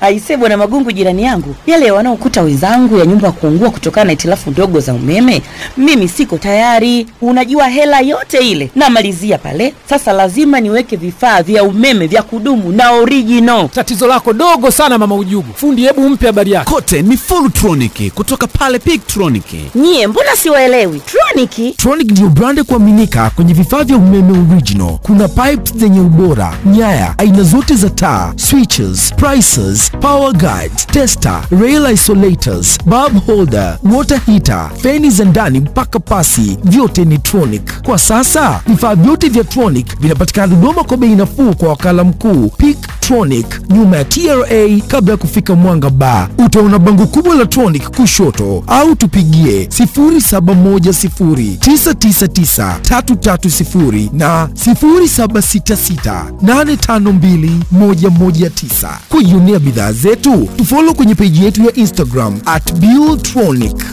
Aise bwana Magungu, jirani yangu, yale wanaokuta wenzangu ya nyumba kuungua kutokana na itilafu ndogo za umeme, mimi siko tayari. Unajua hela yote ile namalizia pale. Sasa lazima niweke vifaa vya umeme vya kudumu na original. Tatizo lako dogo sana mama Ujugu, fundi hebu mpe habari yake. Kote ni Fulltronic kutoka pale Pictronic. Nyie mbona siwaelewi? Tronic Tronic ndiyo brand kuaminika kwenye vifaa vya umeme original. Kuna pipes zenye ubora, nyaya aina zote za taa, switches, prices, power guides, tester, rail isolators, bulb holder, water heater, feni za ndani mpaka pasi, vyote ni Tronic. Kwa sasa vifaa vyote vya Tronic vinapatikana Dodoma kwa bei nafuu kwa wakala mkuu Pigtronic, nyuma ya TRA kabla ya kufika Mwanga Bar. Utaona bango kubwa la Tronic kushoto, au tupigie 0710999330 na 0766852119. Kujionea bidhaa zetu, tufolo kwenye peji yetu ya Instagram at Buildtronic.